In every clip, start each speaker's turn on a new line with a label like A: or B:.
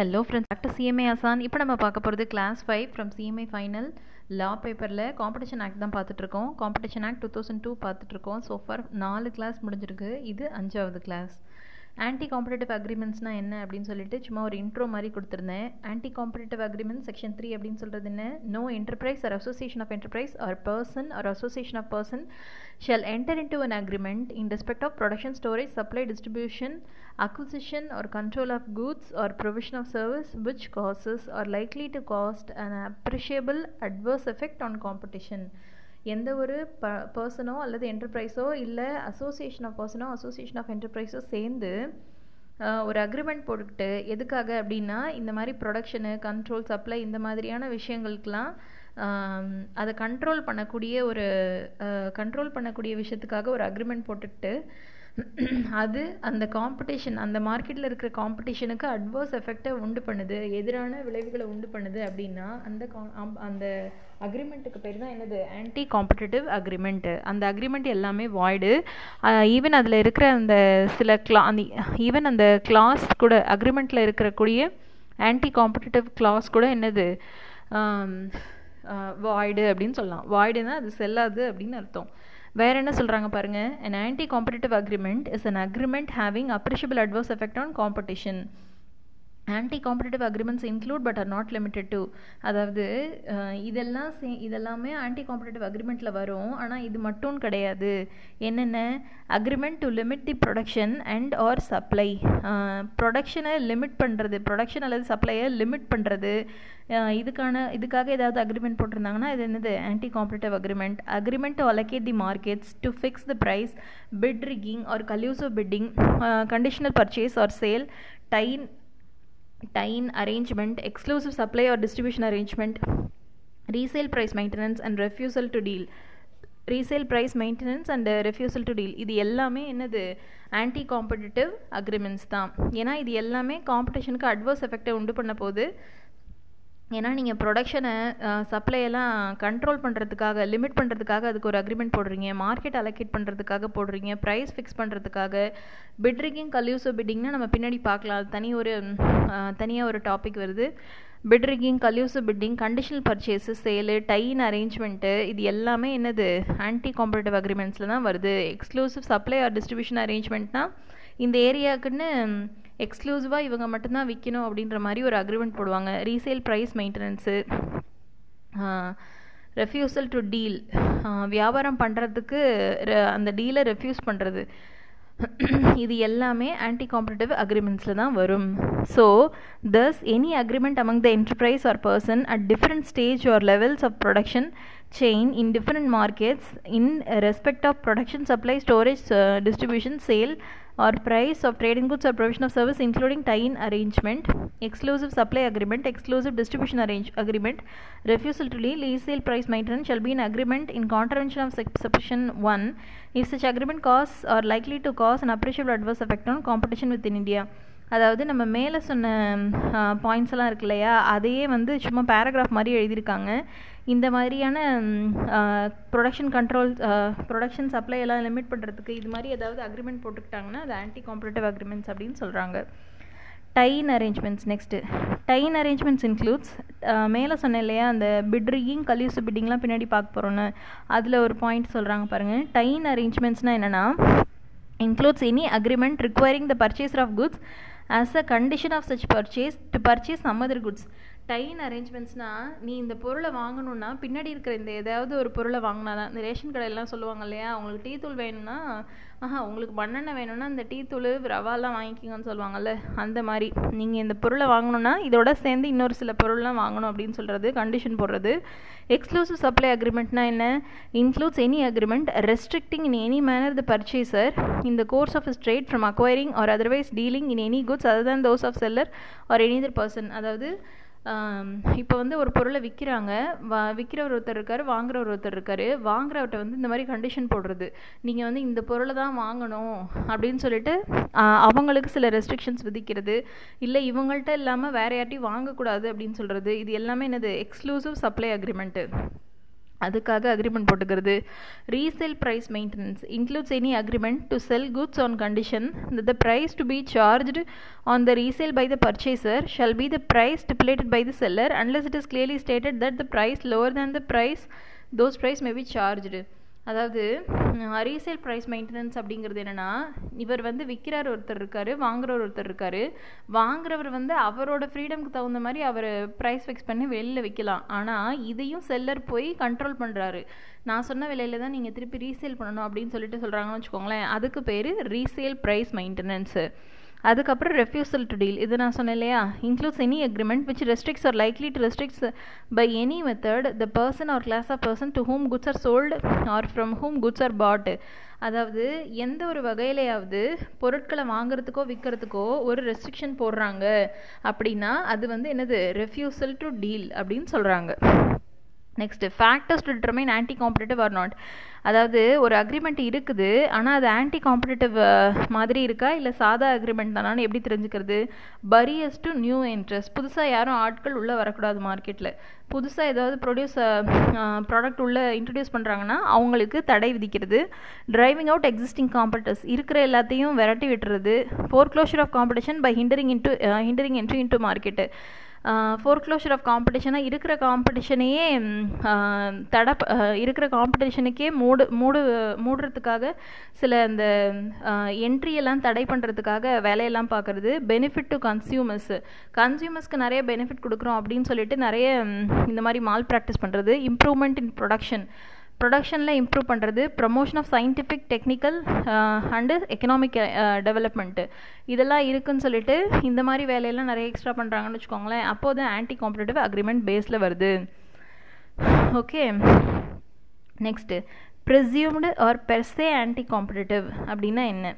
A: Hello friends doctor CMA ஆசான் இப்போ நம்ம பார்க்க போகிறது class five from CMA final law பேப்பரில் காம்படிஷன் ஆக்ட் தான் பார்த்துட்ருக்கோம் competition act two thousand two பார்த்துட்ருக்கோம் ஸோ ஃபார் நாலு கிளாஸ் முடிஞ்சிருக்கு. இது அஞ்சாவது கிளாஸ் ஆன்டி காம்படேட்டிவ் அக்ரிமெண்ட்ஸ்னால் என்ன அப்படின்னு சொல்லிட்டு சும்மா ஒரு இன்ட்ரோ மாதிரி கொடுத்துருந்தேன். Anti competitive agreement section three அப்படின்னு சொல்கிறது என்ன? No enterprise or association of enterprise or person or association of person shall enter into an agreement in respect of production storage supply distribution acquisition or control of goods or provision of service which causes or likely to cause an appreciable adverse effect on competition. எந்த ஒரு ப பர்சனோ அல்லது என்டர்பிரைஸோ இல்லை association of பர்சனோ association of என்டர்பிரைஸோ சேர்ந்து ஒரு அக்ரிமெண்ட் போட்டுக்கிட்டு எதுக்காக அப்படின்னா இந்த மாதிரி ப்ரொடக்ஷனு கண்ட்ரோல் சப்ளை இந்த மாதிரியான விஷயங்களுக்கெலாம் அதை கண்ட்ரோல் பண்ணக்கூடிய ஒரு கண்ட்ரோல் பண்ணக்கூடிய விஷயத்துக்காக ஒரு அக்ரிமெண்ட் போட்டுக்கிட்டு அது அந்த காம்படிஷன் அந்த மார்க்கெட்டில் இருக்கிற காம்படிஷனுக்கு அட்வர்ஸ் எஃபெக்டை உண்டு பண்ணுது எதிரான விளைவுகளை உண்டு பண்ணுது அப்படின்னா அந்த அந்த அக்ரிமெண்ட்டுக்கு பேர் தான் என்னது? ஆன்டி காம்படிட்டிவ் அக்ரிமெண்ட்டு அந்த அக்ரிமெண்ட் எல்லாமே வாய்டு ஈவன் அதில் இருக்கிற அந்த சில கிளா அந்த ஈவன் அந்த கிளாஸ் கூட அக்ரிமெண்ட்டில் இருக்கிறக்கூடிய ஆன்டி காம்படிட்டிவ் கிளாஸ் கூட என்னது? வாய்டு அப்படின்னு சொல்லலாம். வாய்டுன்னா அது செல்லாது அப்படின்னு அர்த்தம். வேற என்ன சொல்கிறாங்க பாருங்க an anti competitive agreement is an agreement having appreciable adverse effect on competition anti competitive agreements include but are not limited to அதாவது இதெல்லாம் சே இதெல்லாமே ஆன்டி காம்படிட்டிவ் அக்ரிமெண்ட்டில் வரும். ஆனால் இது மட்டும் கிடையாது. என்னென்ன? Agreement to limit the production and or supply ப்ரொடக்ஷனை limit பண்ணுறது ப்ரொடக்ஷன் அல்லது சப்ளையை லிமிட் பண்ணுறது இதுக்கான இதுக்காக ஏதாவது அக்ரிமெண்ட் போட்டிருந்தாங்கன்னா இது என்னது? Anti competitive agreement agreement to allocate the markets to fix the price bid rigging or collusive bidding conditional purchase or sale tie-in time arrangement, exclusive supply or distribution arrangement, resale price maintenance and refusal to deal. Resale price maintenance and refusal to deal இது எல்லாமே என்னது anti competitive agreements தான் ஏன்னா இது எல்லாமே காம்படிஷனுக்கு adverse எஃபெக்டை உண்டு பண்ண போது ஏன்னா நீங்கள் ப்ரொடக்ஷனை சப்ளையெல்லாம் கண்ட்ரோல் பண்ணுறதுக்காக லிமிட் பண்ணுறதுக்காக அதுக்கு ஒரு அக்ரிமெண்ட் போடுறீங்க. மார்க்கெட் அலோகேட் பண்ணுறதுக்காக போடுறீங்க. ப்ரைஸ் ஃபிக்ஸ் பண்ணுறதுக்காக பிட்ரிக்கிங் கல்யூசோ பிட்டிங்னா நம்ம பின்னாடி பார்க்கலாம். தனி ஒரு தனியாக ஒரு டாபிக் வருது. Bid rigging collusive bidding conditional purchase sale tie-in arrangement இது எல்லாமே என்னது? ஆன்டி காம்படிட்டிவ் அக்ரிமெண்ட்ஸில் தான் வருது. எக்ஸ்க்ளூசிவ் சப்ளை ஆர் டிஸ்ட்ரிபியூஷன் அரேஞ்ச்மெண்ட்னா இந்த ஏரியாவுக்குன்னு எக்ஸ்க்ளூசிவாக இவங்க மட்டும்தான் விற்கணும் அப்படின்ற மாதிரி ஒரு அக்ரிமெண்ட் போடுவாங்க. Resale price maintenance refusal to deal வியாபாரம் பண்ணுறதுக்கு அந்த டீலை ரெஃப்யூஸ் பண்ணுறது இது எல்லாமே ஆன்டி காம்படிட்டிவ் அக்ரிமெண்ட்ஸில் தான் வரும். So thus any agreement among the enterprise or person at different stage or levels of production chain in different markets in respect of production supply storage distribution sale or price of trading goods or provision of service including tie-in arrangement exclusive supply agreement exclusive distribution arrange agreement refusal to leave resale price maintenance shall be an agreement in contravention of section 1 if such agreement cause or likely to cause an appreciable adverse effect on competition within india அதாவது நம்ம மேலே சொன்ன points எல்லாம் இருக்கு இல்லையா? அதையே வந்து சும்மா பேராகிராஃப் மாதிரி எழுதியிருக்காங்க. இந்த மாதிரியான ப்ரொடக்ஷன் கண்ட்ரோல் ப்ரொடக்ஷன் சப்ளை எல்லாம் லிமிட் பண்ணுறதுக்கு இது மாதிரி ஏதாவது அக்ரிமெண்ட் போட்டுக்கிட்டாங்கன்னா அது ஆன்டி காம்படேட்டிவ் அக்ரிமெண்ட்ஸ் அப்படின்னு சொல்கிறாங்க tie-in arrangements next tie-in arrangements includes மேலே சொன்னேன் இல்லையா? அந்த பிட்ரிகிங் கல்யூசு பிட்டிங்லாம் பின்னாடி பார்க்க போகிறோன்னு அதில் ஒரு பாயிண்ட் சொல்கிறாங்க பாருங்கள் டைன் அரேஞ்ச்மெண்ட்ஸ்னால் என்னென்னா includes any agreement requiring the purchase of goods as a condition of such purchase to purchase some goods tie-in அரேஞ்ச்மெண்ட்ஸ்னால் நீ இந்த பொருளை வாங்கணுன்னா பின்னாடி இருக்கிற இந்த ஏதாவது ஒரு பொருளை வாங்கினா தான் இந்த ரேஷன் கடையெல்லாம் சொல்லுவாங்க இல்லையா அவங்களுக்கு டீ தூள் வேணும்னா ஆஹா உங்களுக்கு மண்ணெண்ணெய் வேணும்னா இந்த டீ தூள் ரவாலாம் வாங்கிக்கிங்கன்னு சொல்லுவாங்கல்ல அந்த மாதிரி. நீங்கள் இந்த பொருளை வாங்கணுன்னா இதோட சேர்ந்து இன்னொரு சில பொருள்லாம் வாங்கணும் அப்படின்னு சொல்கிறது கண்டிஷன் போடுறது. எக்ஸ்க்ளூசிவ் சப்ளை அக்ரிமெண்ட்னா என்ன? Includes any agreement restricting in any manner the purchaser in the course of trade from acquiring or otherwise dealing in any goods other than those of seller or any other person அதாவது இப்போ வந்து ஒரு பொருளை விற்கிறாங்க வா விற்கிறவர் ஒருத்தர் இருக்கார் வாங்குறவர் ஒருத்தர் இருக்கார். வாங்குறவர்கிட்ட வந்து இந்த மாதிரி கண்டிஷன் போடுறது. நீங்கள் வந்து இந்த பொருளை தான் வாங்கணும் அப்படின்னு சொல்லிட்டு அவங்களுக்கு சில ரெஸ்ட்ரிக்ஷன்ஸ் விதிக்கிறது. இல்லை இவங்கள்ட்ட இல்லாமல் வேற யார்ட்டையும் வாங்கக்கூடாது அப்படின்னு சொல்கிறது இது எல்லாமே என்னது? எக்ஸ்க்ளூசிவ் சப்ளை அக்ரிமெண்ட்டு அதுக்காக அக்ரிமெண்ட் போட்டுக்கிறது. Resale price maintenance includes any agreement to sell goods on condition the price to be charged on the resale by the purchaser shall be the price stipulated by the seller unless it is clearly stated that the price lower than the price those price may be charged அதாவது resale price maintenance அப்படிங்கிறது என்னென்னா இவர் வந்து விற்கிறார் ஒருத்தர் இருக்கார் வாங்குறவர் ஒருத்தர் இருக்கார். வாங்குறவர் வந்து அவரோட ஃப்ரீடம்க்கு தகுந்த மாதிரி அவர் ப்ரைஸ் ஃபிக்ஸ் பண்ணி வெளியில் விற்கலாம் ஆனால் இதையும் செல்லர் போய் கண்ட்ரோல் பண்ணுறாரு நான் சொன்ன விலையில் தான் நீங்கள் திருப்பி ரீசேல் பண்ணணும் அப்படின்னு சொல்லிட்டு சொல்கிறாங்கன்னு வச்சுக்கோங்களேன். அதுக்கு பேர் ரீசேல் ப்ரைஸ் மெயின்டெனன்ஸு அதுக்கப்புறம் ரெஃப்யூசல் டு டீல் இது நான் சொன்னேன் இல்லையா? Includes any agreement which restricts or likely to restricts by any method the person or class of person to whom goods are sold or from whom goods are bought அதாவது எந்த ஒரு வகையிலையாவது பொருட்களை வாங்குறதுக்கோ விற்கிறதுக்கோ ஒரு restriction போடுறாங்க அப்படின்னா அது வந்து என்னது? ரெஃப்யூசல் டு டீல் அப்படின்னு சொல்கிறாங்க next factors to determine anti competitive or not அதாவது ஒரு அக்ரிமெண்ட் இருக்குது ஆனால் அது ஆன்டி காம்படிட்டிவ் மாதிரி இருக்கா? இல்லை சாதா அக்ரிமெண்ட் தானான்னு எப்படி தெரிஞ்சுக்கிறது? பரியஸ் டு நியூ இன்ட்ரெஸ்ட் புதுசாக யாரும் ஆட்கள் உள்ளே வரக்கூடாது மார்க்கெட்டில் புதுசாக ஏதாவது ப்ரொடியூஸ் ப்ராடக்ட் உள்ளே இன்ட்ரடியூஸ் பண்ணுறாங்கன்னா அவங்களுக்கு தடை விதிக்கிறது. டிரைவிங் அவுட் எக்ஸிஸ்டிங் காம்படிட்டர்ஸ் இருக்கிற எல்லாத்தையும் விரட்டி விட்டுறது. Foreclosure of competition by hindering into hindering entry into market foreclosure of காம்படிஷனாக இருக்கிற காம்படிஷனையே தடை இருக்கிற காம்படிஷனுக்கே மூடு மூடு மூடுறதுக்காக சில இந்த என்ட்ரியெல்லாம் தடை பண்ணுறதுக்காக வேலையெல்லாம் பார்க்குறது பெனிஃபிட் டு கன்சியூமர்ஸ் கன்சியூமர்ஸ்க்கு நிறைய பெனிஃபிட் கொடுக்குறோம் அப்படின்னு சொல்லிட்டு நிறைய இந்த மாதிரி மால் ப்ராக்டிஸ் பண்ணுறது இம்ப்ரூவ்மெண்ட் இன் ப்ரொடக்ஷன் ப்ரொடக்ஷனில் இம்ப்ரூவ் பண்ணுறது promotion of scientific technical and economic development இதெல்லாம் இருக்குன்னு சொல்லிட்டு இந்த மாதிரி வேலையெல்லாம் நிறைய எக்ஸ்ட்ரா பண்ணுறாங்கன்னு வச்சுக்கோங்களேன். அப்போது ஆன்டி காம்படேட்டிவ் அக்ரிமெண்ட் பேஸில் வருது. Okay next presumed or per se anti competitive அப்படின்னா என்ன?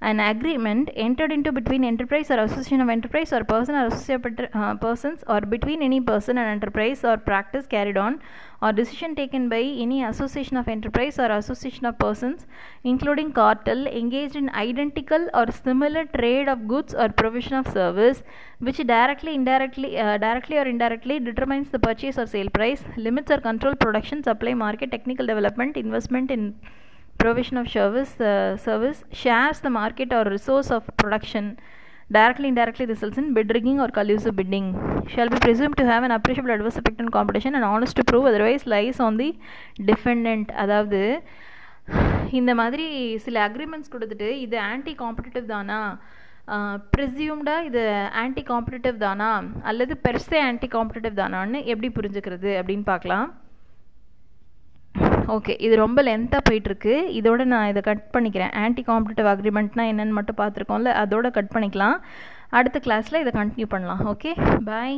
A: An agreement entered into between enterprise or association of enterprise or person or associated uh, persons or between any person and enterprise or practice carried on or decision taken by any association of enterprise or association of persons including cartel engaged in identical or similar trade of goods or provision of service which directly indirectly uh, directly or indirectly determines the purchase or sale price limits or control production supply market technical development investment in provision of service uh, service shares the market or resource of production directly indirectly results in bid rigging or collusive bidding shall be presumed to have an appreciable adverse effect on competition and honest to prove otherwise lies on the defendant அதாவது இந்த மாதிரி சில agreements கொடுத்துட்டு இது anti competitive தானா ப்ரிசியூம்டாக இது anti competitive தானா அல்லது பெர்சே ஆன்டி காம்படிட்டிவ் தானான்னு எப்படி புரிஞ்சுக்கிறது அப்படின்னு பார்க்கலாம் ஓகே இது ரொம்ப லென்த்தாக போயிட்டுருக்கு. இதோட நான் இதை கட் பண்ணிக்கிறேன். ஆன்டி காம்படிட்டிவ் அக்ரிமெண்ட்னா என்னென்னு மட்டும் பார்த்துருக்கோம்ல அதோட கட் பண்ணிக்கலாம். அடுத்த கிளாஸில் இதை கண்டினியூ பண்ணலாம். Okay bye